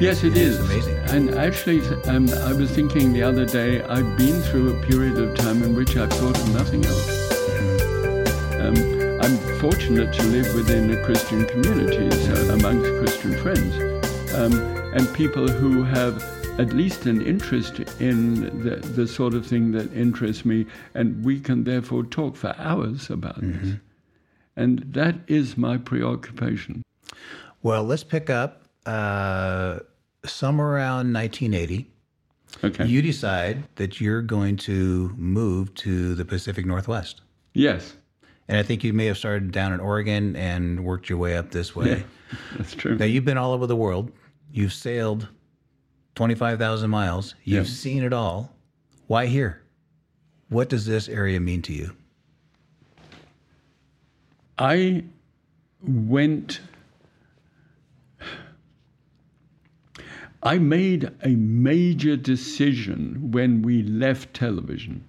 Yes, it is. It's amazing. And actually, um, I was thinking the other day, I've been through a period of time in which I've thought of nothing else. Um, I'm fortunate to live within a Christian community, so amongst Christian friends, um, and people who have at least an interest in the, the sort of thing that interests me, and we can therefore talk for hours about this. And that is my preoccupation. Well, let's pick up uh, somewhere around 1980. Okay. You decide that you're going to move to the Pacific Northwest. yes, And I think you may have started down in Oregon and worked your way up this way. that's true. Now, you've been all over the world. You've sailed 25,000 miles. You've Yeah. seen it all. Why here? What does this area mean to you? I went. I made a major decision when we left television.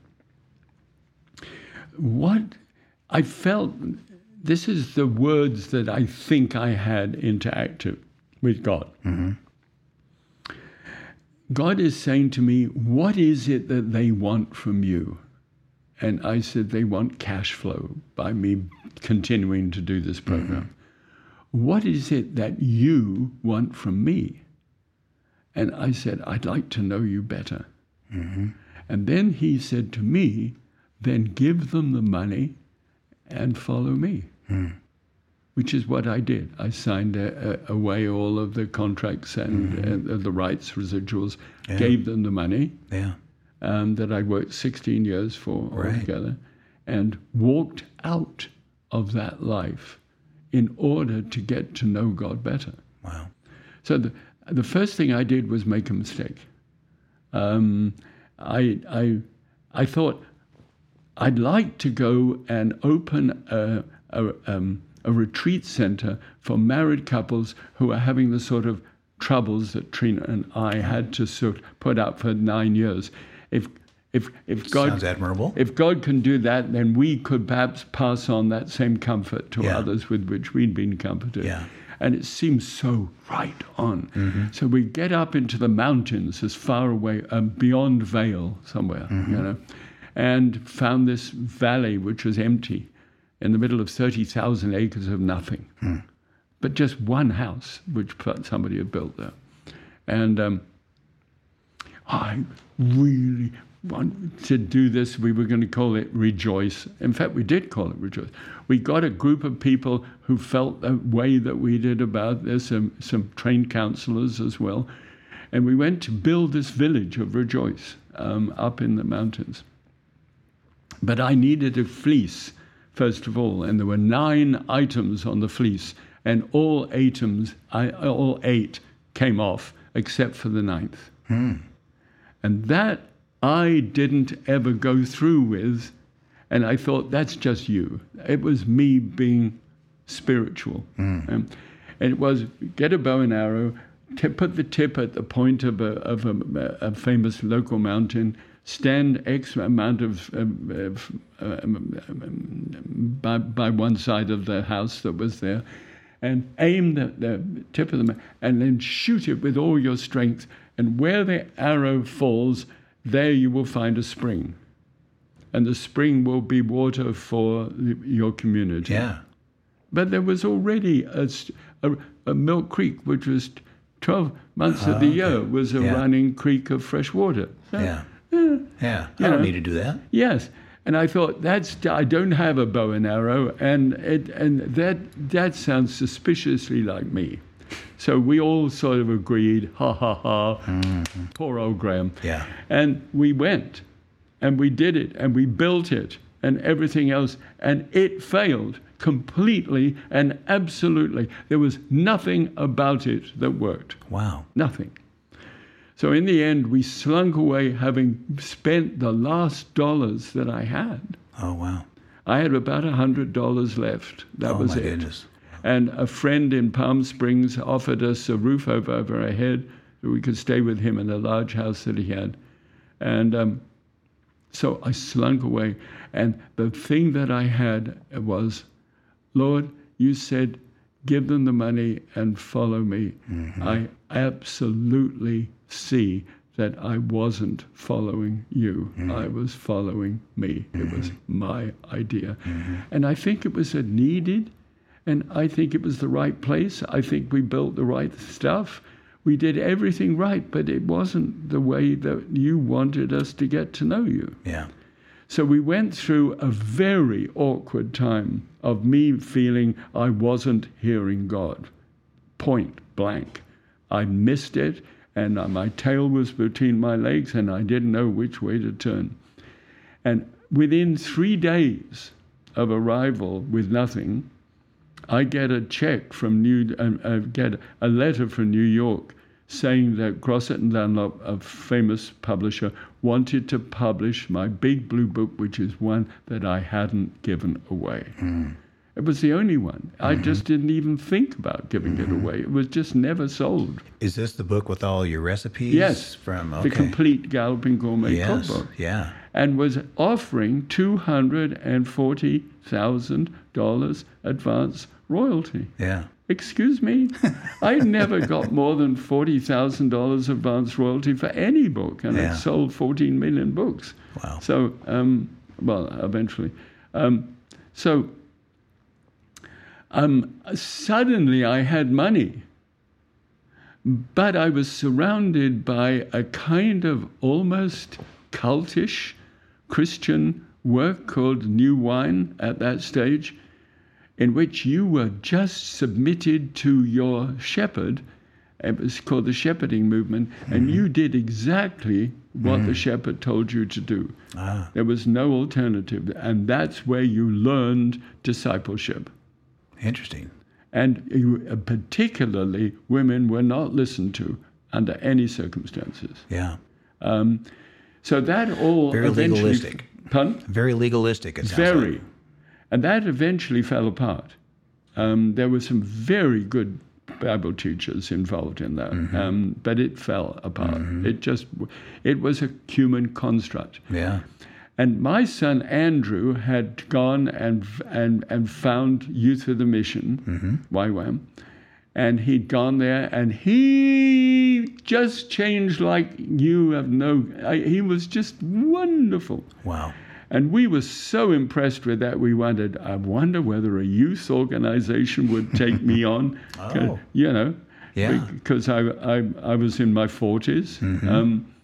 What I felt, this is the words that I think I had interactive with God. Mm-hmm. God is saying to me, What is it that they want from you? And I said, They want cash flow by me continuing to do this program. Mm-hmm. What is it that you want from me? And I said, I'd like to know you better. And then he said to me, Then give them the money and follow me. Which is what I did. I signed a, a, away all of the contracts and uh, the rights, residuals, Yeah. gave them the money Yeah. um, that I worked 16 years for Right. altogether, and walked out of that life in order to get to know God better. Wow. So the, the first thing I did was make a mistake. Um, I, I, I thought I'd like to go and open a, a, um, a retreat center for married couples who are having the sort of troubles that Treena and I had to sort put up for nine years. If, if, if God Sounds admirable. if God can do that, then we could perhaps pass on that same comfort to Yeah. others with which we'd been comforted. Yeah. And it seems so right on. So we get up into the mountains as far away, um, beyond Vail somewhere, you know, and found this valley which was empty in the middle of 30,000 acres of nothing. But just one house which somebody had built there. And um, I really to do this. We were going to call it Rejoice. In fact, we did call it Rejoice. We got a group of people who felt the way that we did about this, and some trained counselors as well. And we went to build this village of Rejoice um, up in the mountains. But I needed a fleece, first of all, and there were nine items on the fleece, and all items, I, all eight came off except for the ninth. And that I didn't ever go through with. And I thought, that's just you. It was me being spiritual. Um, and it was get a bow and arrow, put the tip at the point of a, of a, a famous local mountain, stand X amount of, um, of um, um, by, by one side of the house that was there, and aim the, the tip of them, and then shoot it with all your strength. And where the arrow falls, there you will find a spring. And the spring will be water for your community. Yeah. But there was already a Milk Creek, which was 12 months of the oh, year, was a Yeah. running creek of fresh water. So, Yeah. Yeah. I don't know. need to do that. Yes. And I thought that's I don't have a bow and arrow, and it and that that sounds suspiciously like me. So we all sort of agreed, ha ha ha, mm-hmm. poor old Graham. Yeah. And we went, and we did it, and we built it, and everything else, and it failed completely and absolutely. There was nothing about it that worked. Wow. Nothing. So in the end, we slunk away having spent the last dollars that I had. Oh, wow. I had about a hundred dollars left. That oh, was it. goodness. And a friend in Palm Springs offered us a roof over, over our head so we could stay with him in a large house that he had. And um, so I slunk away. And the thing that I had was, Lord, you said, give them the money and follow me, mm-hmm. I absolutely see that I wasn't following you. Mm-hmm. I was following me. It was mm-hmm. my idea. And I think it was a needed, and I think it was the right place. I think we built the right stuff. We did everything right, but it wasn't the way that you wanted us to get to know you. Yeah. So we went through a very awkward time of me feeling I wasn't hearing God. Point blank. I missed it, and uh, my tail was between my legs, and I didn't know which way to turn. And within three days of arrival with nothing, I get a check from New, uh, uh, get a letter from New York saying that Grosset and Dunlap, a famous publisher, wanted to publish my big blue book, which is one that I hadn't given away. It was the only one. I just didn't even think about giving it away. It was just never sold. Is this the book with all your recipes? Yes, From the complete Galloping Gourmet yes. cookbook, Yeah. and was offering two hundred and forty thousand dollars advance royalty. Yeah. Excuse me, I never got more than forty thousand dollars advance royalty for any book, and Yeah. it sold fourteen million books. Wow. So, um, well, eventually. Um, so, um, suddenly I had money, but I was surrounded by a kind of almost cultish Christian work called New Wine at that stage, in which you were just submitted to your shepherd. It was called the shepherding movement, and you did exactly what the shepherd told you to do. Ah. There was no alternative, and that's where you learned discipleship. Interesting. And you, uh, particularly, women were not listened to under any circumstances. Yeah. Um, so that all Very legalistic. Pardon? Very legalistic. It sounds Very. Like. And that eventually fell apart. Um, there were some very good Bible teachers involved in that, um, but it fell apart. It just, it was a human construct. Yeah. And my son Andrew had gone and and and found Youth of the Mission, YWAM, and he'd gone there, and he just changed like you have no. I, he was just wonderful. Wow. And we were so impressed with that, we wondered, I wonder whether a youth organization would take me on. Oh. You know, Yeah. because I, I, I was in my 40s. Um,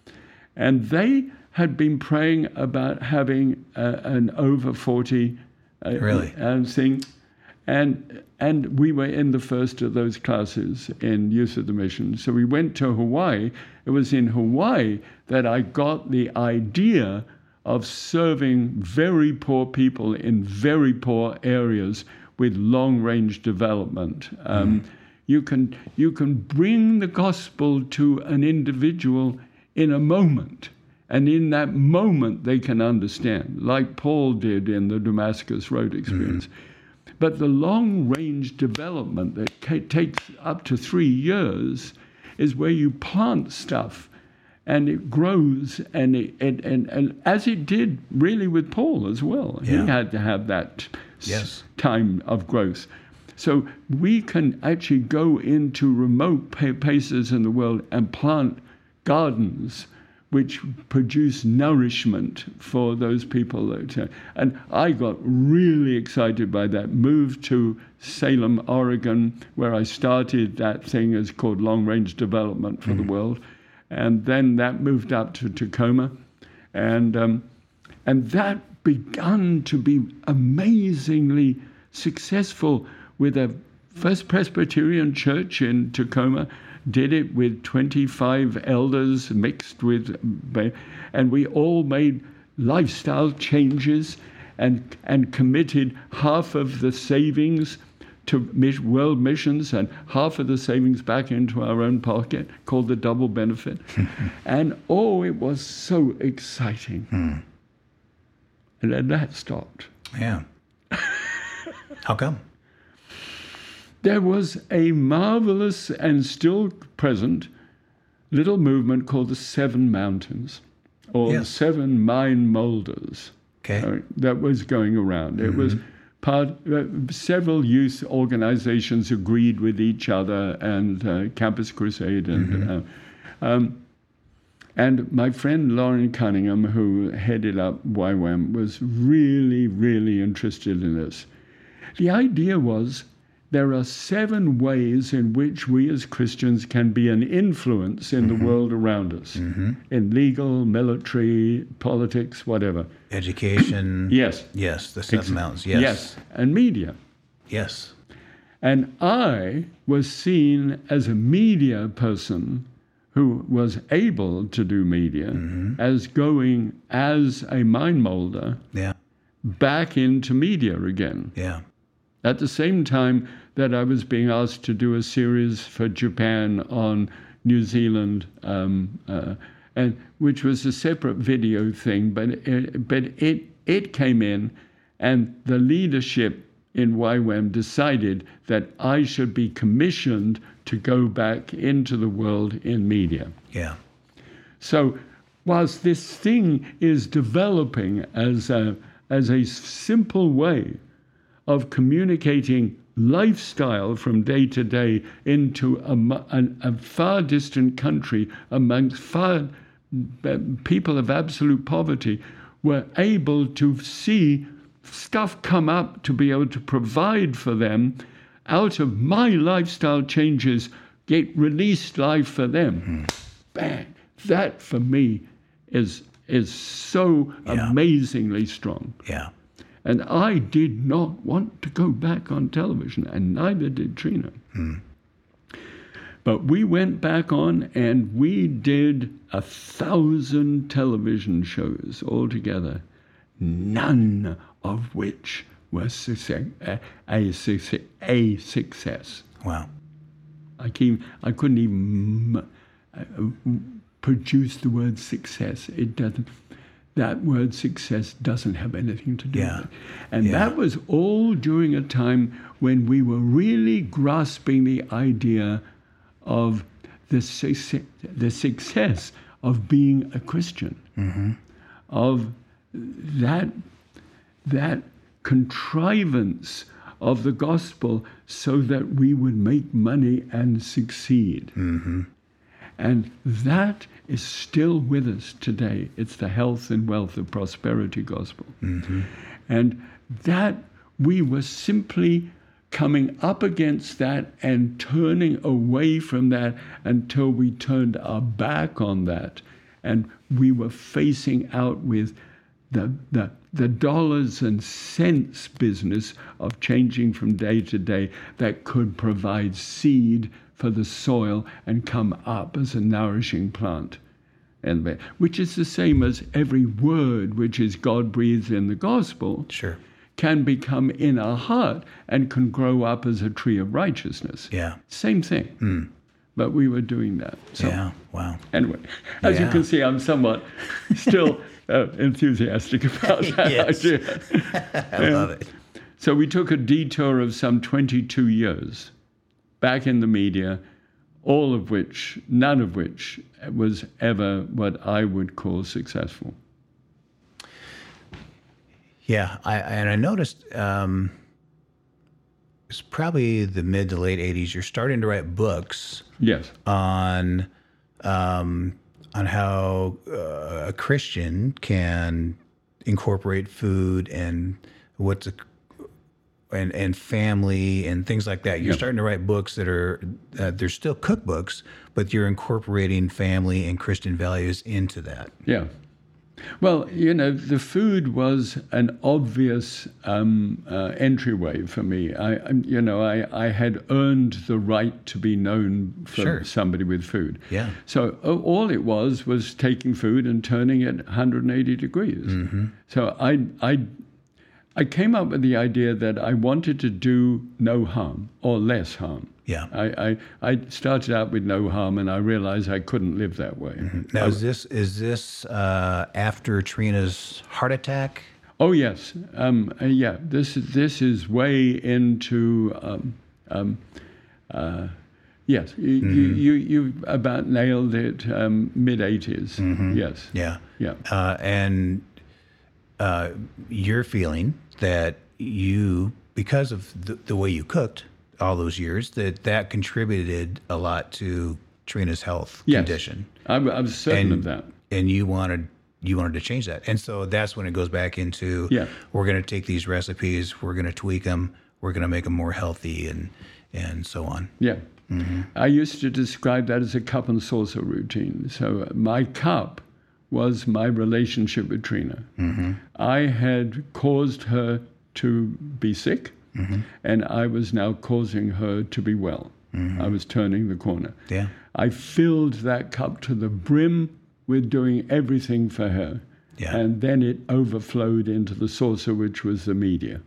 and they had been praying about having a, an over 40 uh, Really? um, thing. And, and we were in the first of those classes in Youth of the Mission. So we went to Hawaii. It was in Hawaii that I got the idea of serving very poor people in very poor areas with long range development. Um, you, can, you can bring the gospel to an individual in a moment. And in that moment, they can understand, like Paul did in the Damascus Road experience. But the long range development that ca- takes up to three years is where you plant stuff and it grows and, it, and, and, and as it did really with Paul as well. Yeah. He had to have that Yes. time of growth. So we can actually go into remote places in the world and plant gardens which produce nourishment for those people. That, uh, and I got really excited by that. Moved to Salem, Oregon, where I started that thing as called long range development for the mm. world. And then that moved up to Tacoma. And, um, and that begun to be amazingly successful with a First Presbyterian Church in Tacoma did it with 25 elders mixed with, and we all made lifestyle changes and, and committed half of the savings to world missions and half of the savings back into our own pocket, called the double benefit. and oh, it was so exciting. And then that stopped. Yeah. How come? There was a marvelous and still present little movement called the Seven Mountains, or the Yes. Seven Mind Molders, Okay. uh, that was going around. It was part, uh, several youth organizations agreed with each other, and uh, Campus Crusade, and uh, um, and my friend Loren Cunningham, who headed up YWAM, was really, really interested in this. The idea was there are seven ways in which we as Christians can be an influence in the mm-hmm. world around us mm-hmm. in legal, military, politics, whatever. Education. Yes. Yes. The seven mountains. Yes. Yes. And media. Yes. And I was seen as a media person who was able to do media mm-hmm. as going as a mind molder Yeah. back into media again. Yeah. At the same time that I was being asked to do a series for Japan on New Zealand, um, uh, and which was a separate video thing, but it, but it it came in, and the leadership in YWAM decided that I should be commissioned to go back into the world in media. Yeah. So, whilst this thing is developing as a, as a simple way of communicating lifestyle from day to day into a, an- a far distant country amongst far uh, people of absolute poverty, we're able to see stuff come up to be able to provide for them out of my lifestyle changes, get released life for them. Bang. That for me is is so Yeah. amazingly strong. Yeah. And I did not want to go back on television, and neither did Treena. But we went back on and we did a thousand television shows altogether, none of which was success, a, a, success, a success. Wow. I, keep, I couldn't even uh, produce the word success. It doesn't. That word success doesn't have anything to do Yeah. with it. And Yeah. that was all during a time when we were really grasping the idea of the, success, the success of being a Christian, mm-hmm. of that that contrivance of the gospel so that we would make money and succeed. Mm-hmm. And that is still with us today. It's the health and wealth of prosperity gospel. Mm-hmm. And that we were simply coming up against that and turning away from that until we turned our back on that. And we were facing out with the, the, the dollars and cents business of changing from day to day that could provide seed for the soil and come up as a nourishing plant. And which is the same as every word which is God breathed in the gospel Sure. can become in our heart and can grow up as a tree of righteousness. Yeah. Same thing. But we were doing that. So Yeah. Wow. anyway, as you can see, I'm somewhat still uh, enthusiastic about that Yes. idea. I love it. So we took a detour of some 22 years back in the media, all of which, none of which was ever what I would call successful. Yeah, I, and I noticed um, it's probably the mid to late '80s. You're starting to write books Yes. on um, on how uh, a Christian can incorporate food and what's a, and and family and things like that. You're Yeah. starting to write books that are uh, they're still cookbooks, but you're incorporating family and Christian values into that. Yeah. Well, you know, the food was an obvious um, uh, entryway for me. I, you know, I, I had earned the right to be known for Sure. somebody with food. Yeah. So uh, all it was was taking food and turning it 180 degrees. So I, I, I came up with the idea that I wanted to do no harm or less harm. Yeah. I, I, I started out with no harm, and I realized I couldn't live that way. Now is this is this uh, after Treena's heart attack? Oh yes, um, uh, yeah. This is this is way into um, um, uh, yes. You, you you you about nailed it. Um, Mid 80s Yes. Yeah. Yeah. Uh, and uh, you're feeling that you because of the, the way you cooked all those years that that contributed a lot to Treena's health Yes. condition, I, I was certain of that. and you wanted you wanted to change that, and so that's when it goes back into Yeah. we're going to take these recipes, we're going to tweak them, we're going to make them more healthy, and and so on. Yeah. I used to describe that as a cup and saucer routine. So my cup was my relationship with Treena. Mm-hmm. I had caused her to be sick, mm-hmm. and I was now causing her to be well. Mm-hmm. I was turning the corner. Yeah, I filled that cup to the brim with doing everything for her. Yeah. And then it overflowed into the saucer, which was the media.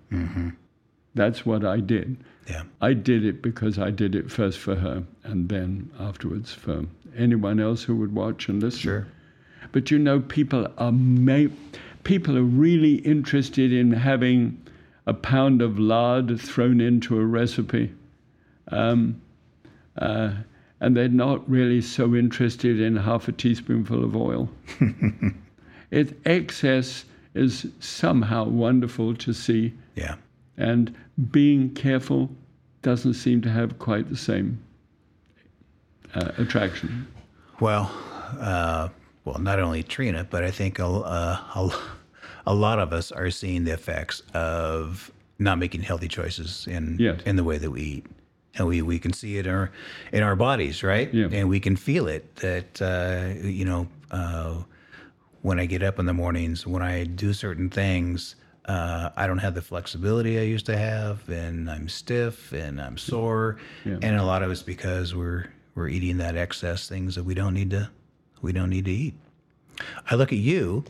That's what I did. yeah, I did it because I did it first for her and then afterwards for anyone else who would watch and listen. sure. But you know, people are ma- people are really interested in having a pound of lard thrown into a recipe, um, uh, and they're not really so interested in half a teaspoonful of oil. it excess is somehow wonderful to see, Yeah, and being careful doesn't seem to have quite the same uh, attraction. Well, uh, well, not only Treena, but I think a, uh, a, a lot of us are seeing the effects of not making healthy choices in Yes. in the way that we eat, and we, we can see it in our in our bodies, right? Yeah. And we can feel it that uh, you know uh, when I get up in the mornings, when I do certain things. Uh, I don't have the flexibility I used to have, and I'm stiff and I'm sore, Yeah. and a lot of it's because we're we're eating that excess things that we don't need to we don't need to eat. I look at you.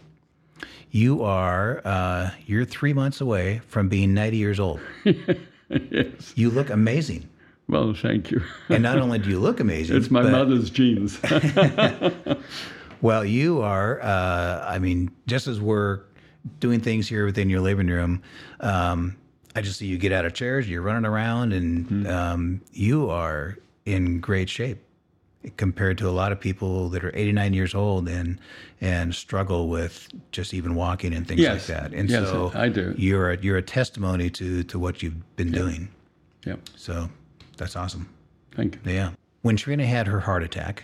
You are uh, you're three months away from being 90 years old. yes. You look amazing, Well, thank you. and not only do you look amazing, It's my but- mother's genes. Well, you are. Uh, I mean, just as we're doing things here within your living room, um, I just see you get out of chairs, you're running around, and um, you are in great shape compared to a lot of people that are 89 years old and and struggle with just even walking and things Yes. like that. And Yes, so I do. You're a, you're a testimony to to what you've been doing. yep. So that's awesome. Thank you. Yeah. When Treena had her heart attack,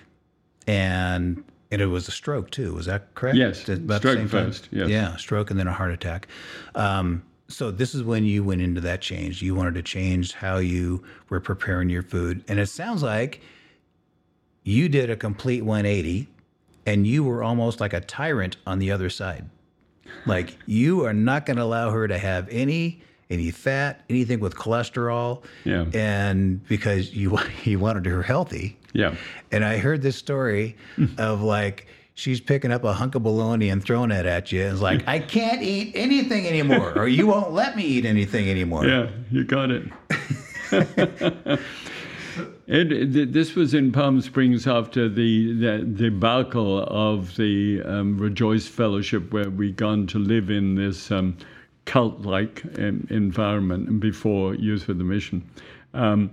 and and it was a stroke too, was that correct? Yes, about stroke first, yes. Yeah, stroke and then a heart attack. Um, so this is when you went into that change. You wanted to change how you were preparing your food, and it sounds like you did a complete 180, and you were almost like a tyrant on the other side. Like you are not going to allow her to have any any fat, anything with cholesterol, Yeah. and because you you wanted her healthy. Yeah. And I heard this story hmm. of like she's picking up a hunk of bologna and throwing it at you. And it's like I can't eat anything anymore, or you won't let me eat anything anymore. Yeah, you got it. It, this was in Palm Springs after the, the debacle of the um, Rejoice Fellowship, where we'd gone to live in this um, cult-like um, environment before Youth for the Mission. Um,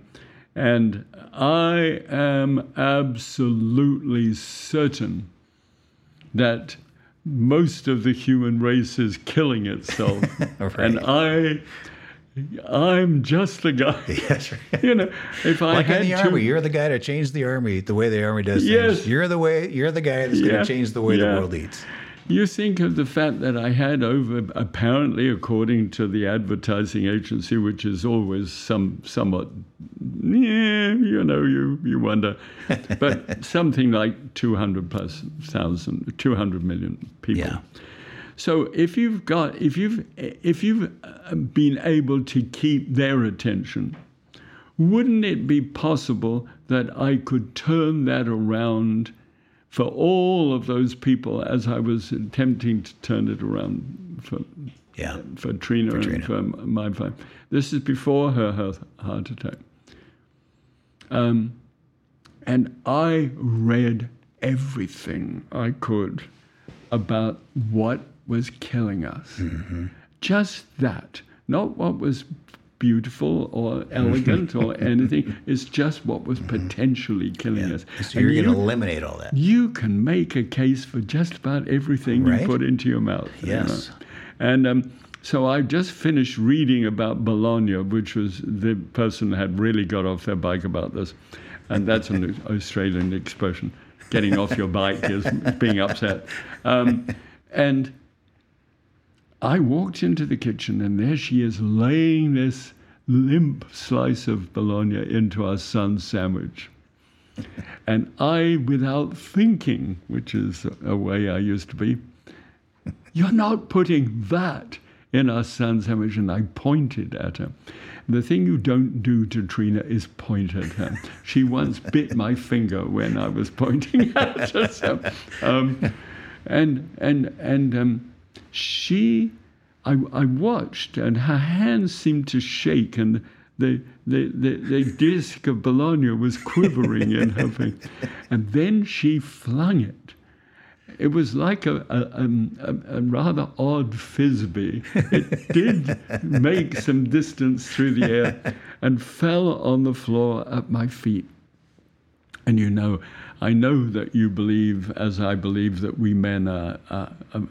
and I am absolutely certain that most of the human race is killing itself. And I, I'm just the guy. Yes, right. You know, if I Like had in the to, army, you're the guy to change the army the way the army does Yes. things. You're the way. You're the guy that's going to change the way Yeah. the world eats. you think of the fact that I had over, apparently, according to the advertising agency, which is always some somewhat, yeah, you know, you you wonder, but something like 200 plus thousand, 200 million people. Yeah. So if you've got if you've if you've uh, been able to keep their attention, wouldn't it be possible that I could turn that around for all of those people as I was attempting to turn it around for Yeah. for Treena and Treena. for my family. This is before her heart heart attack. Um, and I read everything I could about what was killing us. Just that, not what was beautiful or elegant or anything. It's just what was potentially killing us. So And you're going to eliminate all that. you can make a case for just about everything Right. you put into your mouth. you Yes. know. And um, so I just finished reading about Bologna, which was the person had really got off their bike about this, and that's an Australian expression. Getting off your bike is being upset, um, and I walked into the kitchen, and there she is laying this limp slice of bologna into our son's sandwich. And I, without thinking, which is a way I used to be, you're not putting that in our son's sandwich. And I pointed at her. The thing you don't do to Treena is point at her. She once bit my finger when I was pointing at her. So, um, and and and um, she I, I watched, and her hands seemed to shake, and the, the, the, the disc of Bologna was quivering in her face. And then she flung it. It was like a, a, a, a rather odd frisbee. It did make some distance through the air and fell on the floor at my feet. And you know, I know that you believe, as I believe, that we men are, are, are,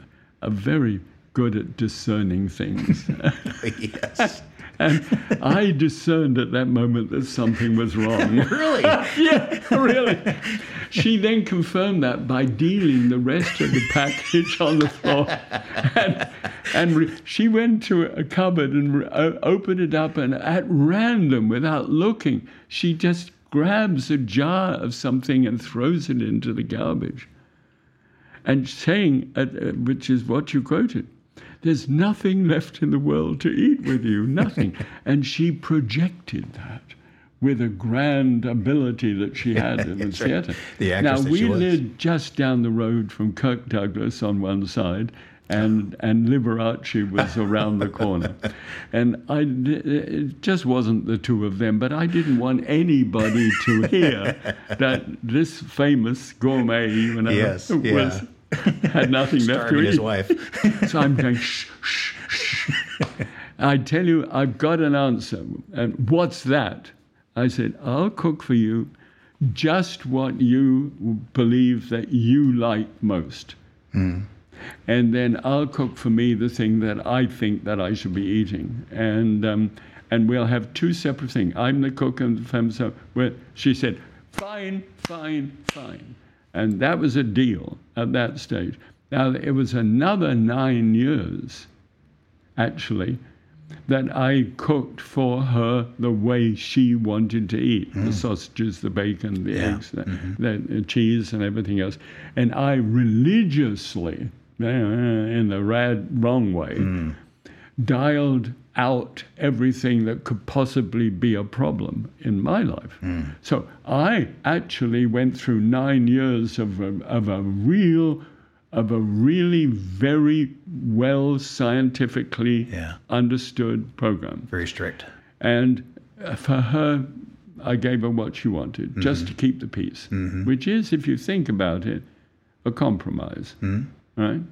are very good at discerning things. yes. and I discerned at that moment that something was wrong. really? yeah, really. She then confirmed that by dealing the rest of the package on the floor. And, and re- she went to a cupboard and re- opened it up, and at random, without looking, she just grabs a jar of something and throws it into the garbage. And saying, uh, which is what you quoted, there's nothing left in the world to eat with you, nothing. and she projected that with a grand ability that she had in the theatre. The now, we lived just down the road from Kirk Douglas on one side, and and Liberace was around the corner, and I it just wasn't the two of them. But I didn't want anybody to hear that this famous gourmet, you know, yes, was yeah. had nothing left to Starving eat. his wife. So I'm going, shh, shh, shh. I tell you, I've got an answer. And what's that? I said, I'll cook for you just what you believe that you like most. Mm. And then I'll cook for me the thing that I think that I should be eating. And, um, and we'll have two separate things. I'm the cook and the femme. So where she said, fine, fine, fine. And that was a deal at that stage. Now, it was another nine years, actually, that I cooked for her the way she wanted to eat mm. the sausages, the bacon, the yeah. eggs, the, mm-hmm. the, cheese, and everything else. And I religiously, in the rad, wrong way, mm. dialed out everything that could possibly be a problem in my life. Mm. So I actually went through nine years of a, of a real, of a really very well scientifically yeah. understood program. Very strict. And for her, I gave her what she wanted, mm-hmm. just to keep the peace, mm-hmm. which is, if you think about it, a compromise, mm-hmm. Right?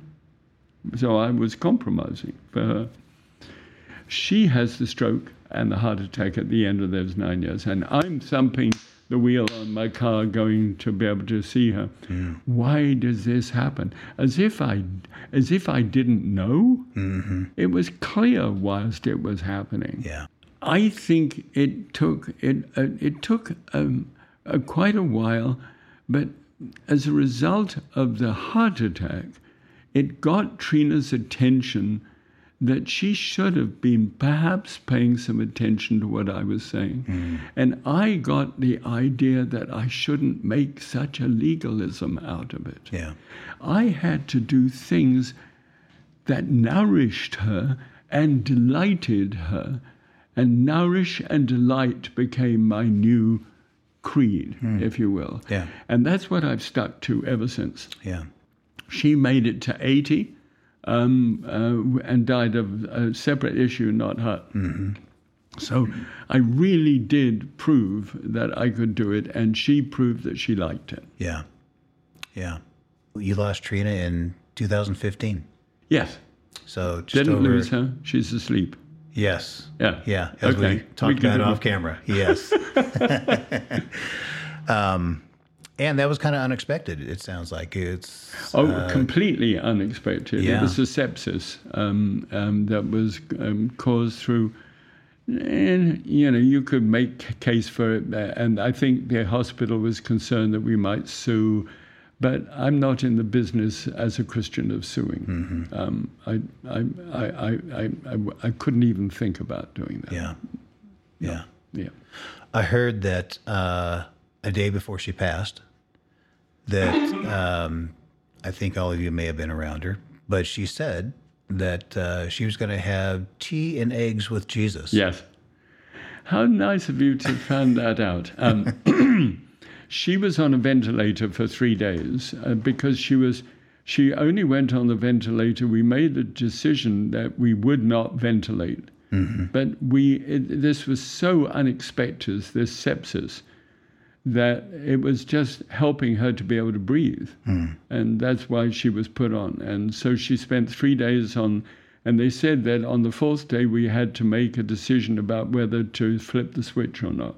So I was compromising for her she has the stroke and the heart attack at the end of those nine years. And I'm thumping the wheel on my car going to be able to see her. Mm. Why does this happen? As if I, as if I didn't know. Mm-hmm. It was clear whilst it was happening. Yeah. I think it took it uh, it took um, uh, quite a while, but as a result of the heart attack, it got Treena's attention that she should have been perhaps paying some attention to what I was saying. Mm. And I got the idea that I shouldn't make such a legalism out of it. Yeah. I had to do things that nourished her and delighted her. And nourish and delight became my new creed, mm. if you will. Yeah. And that's what I've stuck to ever since. Yeah. She made it to 80 um, uh, and died of a separate issue, not her. Mm-hmm. So I really did prove that I could do it, and she proved that she liked it. Yeah. Yeah. You lost Treena in 2015. Yes. So just didn't over, lose her. She's asleep. Yes. Yeah. Yeah. As Okay. we talked We about off camera. Yes. um, And that was kind of unexpected. It sounds like it's. Oh, uh, completely unexpected. yeah. It was a sepsis um, um, that was um, caused through. And you know, you could make a case for it, uh, and I think the hospital was concerned that we might sue, but I'm not in the business as a Christian of suing. Um, I, I, I, I, I, I, I couldn't even think about doing that. yeah. Yeah. Yeah. I heard that uh, a day before she passed, that um, I think all of you may have been around her, but she said that uh, she was going to have tea and eggs with Jesus. Yes. How nice of you to find that out. Um, she was on a ventilator for three days uh, because she was. She only went on the ventilator. We made the decision that we would not ventilate, but we. It, this was so unexpected. This sepsis that it was just helping her to be able to breathe. And that's why she was put on. And so she spent three days on, and they said that on the fourth day we had to make a decision about whether to flip the switch or not.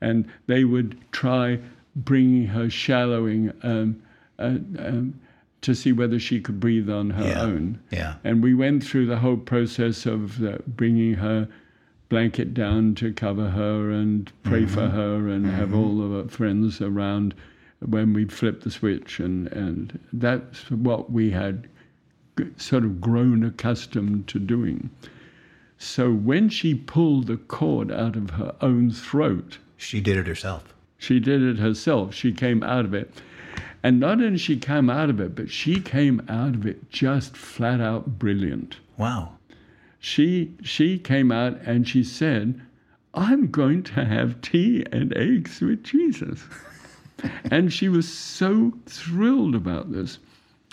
And they would try bringing her shallowing um, uh, um, to see whether she could breathe on her Yeah. own. Yeah. And we went through the whole process of uh, bringing her blanket down to cover her and pray for mm-hmm. her and have all mm-hmm. of her friends around when we flipped the switch. And, and that's what we had sort of grown accustomed to doing. So when she pulled the cord out of her own throat, She did it herself. she did it herself. She came out of it. And not only she came out of it, but she came out of it just flat out brilliant. Wow. She she came out and she said, "I'm going to have tea and eggs with Jesus." and she was so thrilled about this.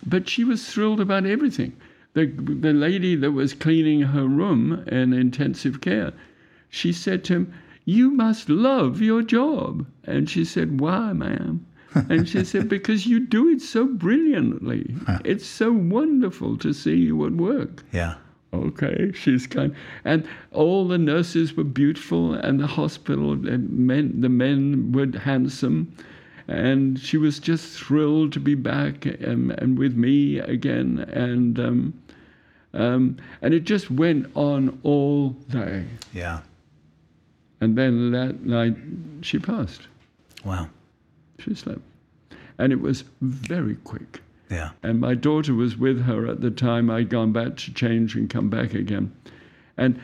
But she was thrilled about everything. The the lady that was cleaning her room in intensive care, she said to him, "You must love your job." And she said, "Why, ma'am?" and she said, "Because you do it so brilliantly. It's so wonderful to see you at work." Yeah. Okay, she's kind, and all the nurses were beautiful, and the hospital the men, the men were handsome, and she was just thrilled to be back and, and with me again, and um, um, and it just went on all day, Yeah. and then that night she passed. Wow. She slept, and it was very quick. Yeah. And my daughter was with her at the time. I'd gone back to change and come back again. And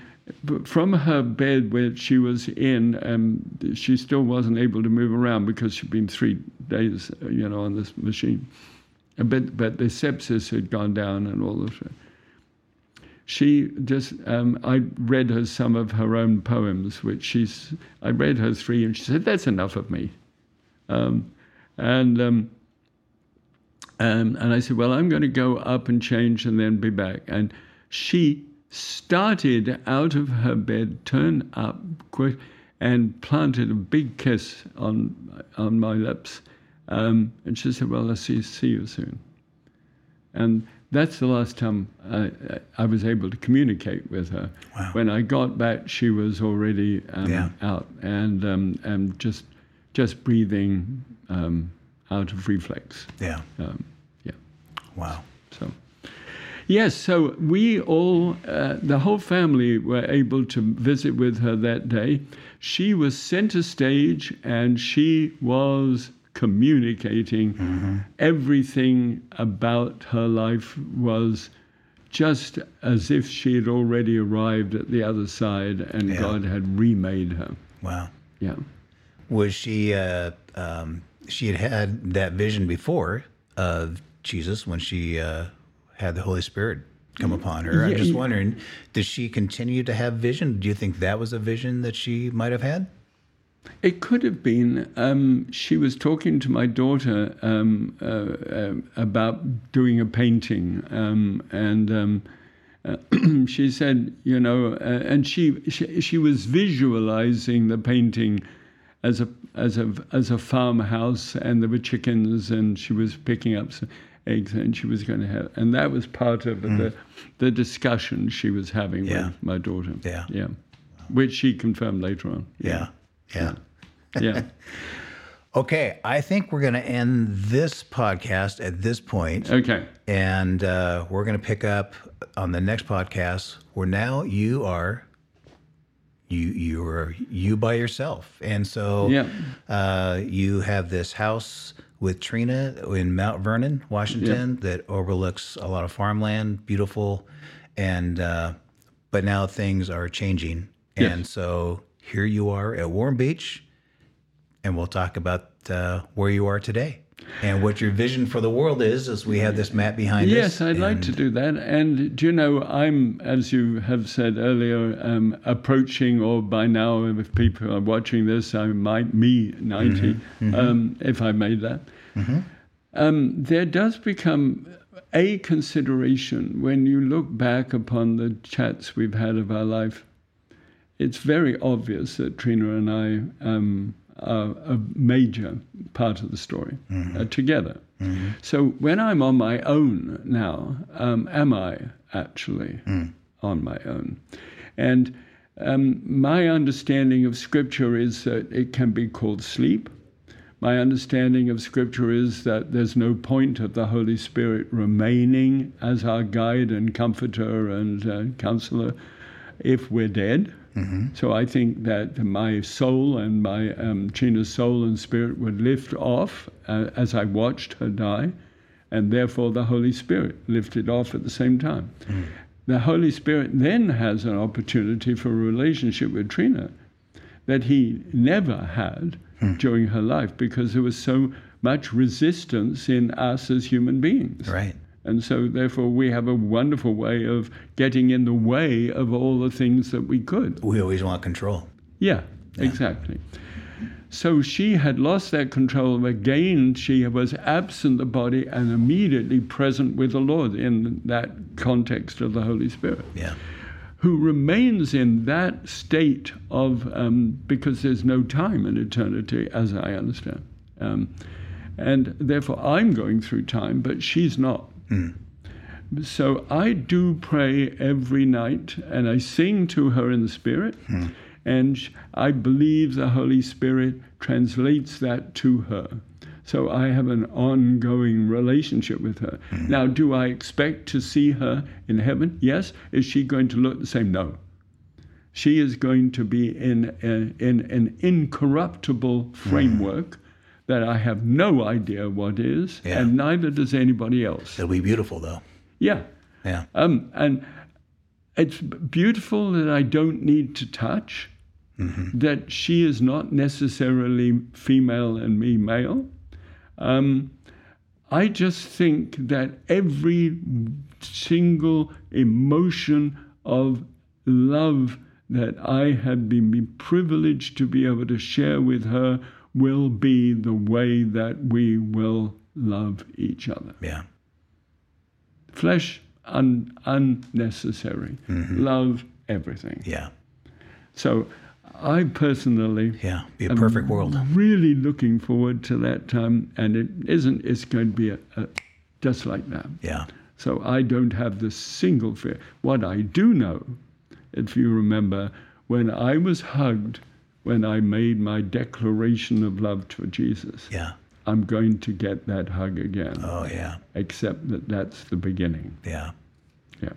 from her bed where she was in, um, she still wasn't able to move around because she'd been three days, uh, you know, on this machine. Uh, But, but the sepsis had gone down and all of that. She just, um, I read her some of her own poems, which she's, I read her three, and she said, That's enough of me. Um, and um, um, and I said, Well, I'm going to go up and change and then be back. And she started out of her bed, turned up quick, and planted a big kiss on, on my lips. Um, and she said, Well, I'll see, see you soon. And that's the last time I, I was able to communicate with her. Wow. When I got back, she was already um, Yeah. out and, um, and just, just breathing um, out of reflex. Yeah. Wow. So, yes, so we all, uh, the whole family, were able to visit with her that day. She was center stage and she was communicating. Everything about her life was just as if she had already arrived at the other side and Yeah. God had remade her. Wow. Yeah. Was she? Uh, um, she had had that vision before of Jesus when she uh, had the Holy Spirit come upon her. I'm just yeah. wondering, does she continue to have vision? Do you think that was a vision that she might have had? It could have been. Um, she was talking to my daughter um, uh, um about doing a painting, um, and um, uh, she said, you know, uh, and she, she she was visualizing the painting as a as a as a farmhouse, and there were chickens, and she was picking up some eggs, and she was going to have, and that was part of the the discussion she was having Yeah. with my daughter. Yeah. yeah, which she confirmed later on. Yeah. Yeah. yeah. Okay, I think we're going to end this podcast at this point, Okay. and uh, we're going to pick up on the next podcast where now you are you you are you by yourself, and so Yeah. uh, you have this house with Treena in Mount Vernon, Washington, that overlooks a lot of farmland, beautiful, and uh, but now things are changing, Yes. and so here you are at Warm Beach, and we'll talk about uh, where you are today and what your vision for the world is. As we have this map behind us. Yes, I'd like to do that. And do you know, I'm, as you have said earlier, um, approaching, or by now, if people are watching this, I might me 90, Um, if I made that. Um, there does become a consideration when you look back upon the chats we've had of our life. It's very obvious that Treena and I um, a major part of the story uh, together. So when I'm on my own now, um, am I actually on my own? And um, my understanding of Scripture is that it can be called sleep. My understanding of Scripture is that there's no point of the Holy Spirit remaining as our guide and comforter and uh, counselor if we're dead. So I think that my soul and my um, Treena's soul and spirit would lift off uh, as I watched her die, and therefore the Holy Spirit lifted off at the same time. The Holy Spirit then has an opportunity for a relationship with Treena that he never had during her life because there was so much resistance in us as human beings. right. And so, therefore, we have a wonderful way of getting in the way of all the things that we could. We always want control. Yeah, exactly. So she had lost that control. Again, she was absent the body and immediately present with the Lord in that context of the Holy Spirit Yeah. who remains in that state of, um, because there's no time in eternity, as I understand. Um, and therefore, I'm going through time, but she's not. Mm. So I do pray every night and I sing to her in the Spirit. And I believe the Holy Spirit translates that to her. So I have an ongoing relationship with her. Mm. Now, do I expect to see her in heaven? Yes. Is she going to look the same? No. She is going to be in, a, in an incorruptible mm. framework that I have no idea what is, Yeah. and neither does anybody else. It'll be beautiful though. Yeah. Yeah. Um, and it's beautiful that I don't need to touch, that she is not necessarily female and me male. Um, I just think that every single emotion of love that I have been, been privileged to be able to share with her will be the way that we will love each other Yeah. flesh un, unnecessary mm-hmm. love everything Yeah. so i personally Yeah. Be a perfect world. really looking forward to that time and it isn't it's going to be a, a, just like that Yeah. so i don't have the single fear what i do know if you remember when i was hugged when i made my declaration of love to jesus Yeah. i'm going to get that hug again Oh yeah. except that that's the beginning Yeah. yeah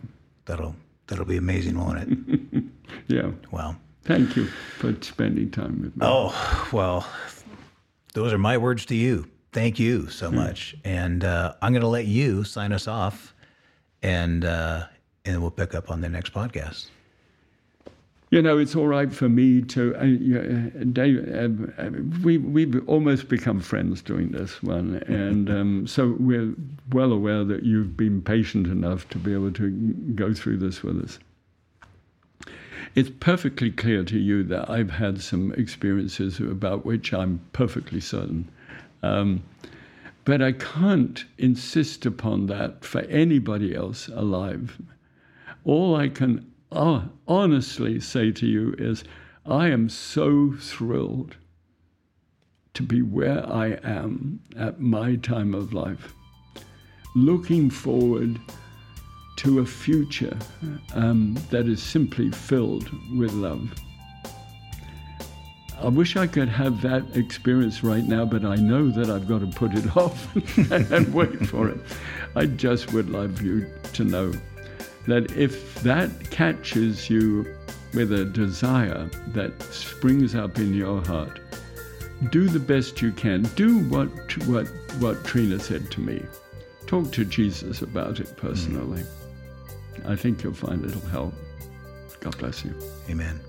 That'll that'll be amazing, won't it? yeah Well. Thank you for spending time with me. Oh, well, those are my words to you. Thank you so much. And uh, I'm going to let you sign us off, and uh, and we'll pick up on the next podcast. You know, it's all right for me to. Uh, you- uh, Dave, uh, we we've almost become friends doing this one, and um, so we're well aware that you've been patient enough to be able to go through this with us. It's perfectly clear to you that I've had some experiences about which I'm perfectly certain. Um, but I can't insist upon that for anybody else alive. All I can honestly say to you is I am so thrilled to be where I am at my time of life, looking forward to a future um, that is simply filled with love. I wish I could have that experience right now, but I know that I've got to put it off and wait for it. I just would love you to know that if that catches you with a desire that springs up in your heart, do the best you can. Do what what what Treena said to me. Talk to Jesus about it personally. Mm. I think you'll find it'll help. God bless you. Amen.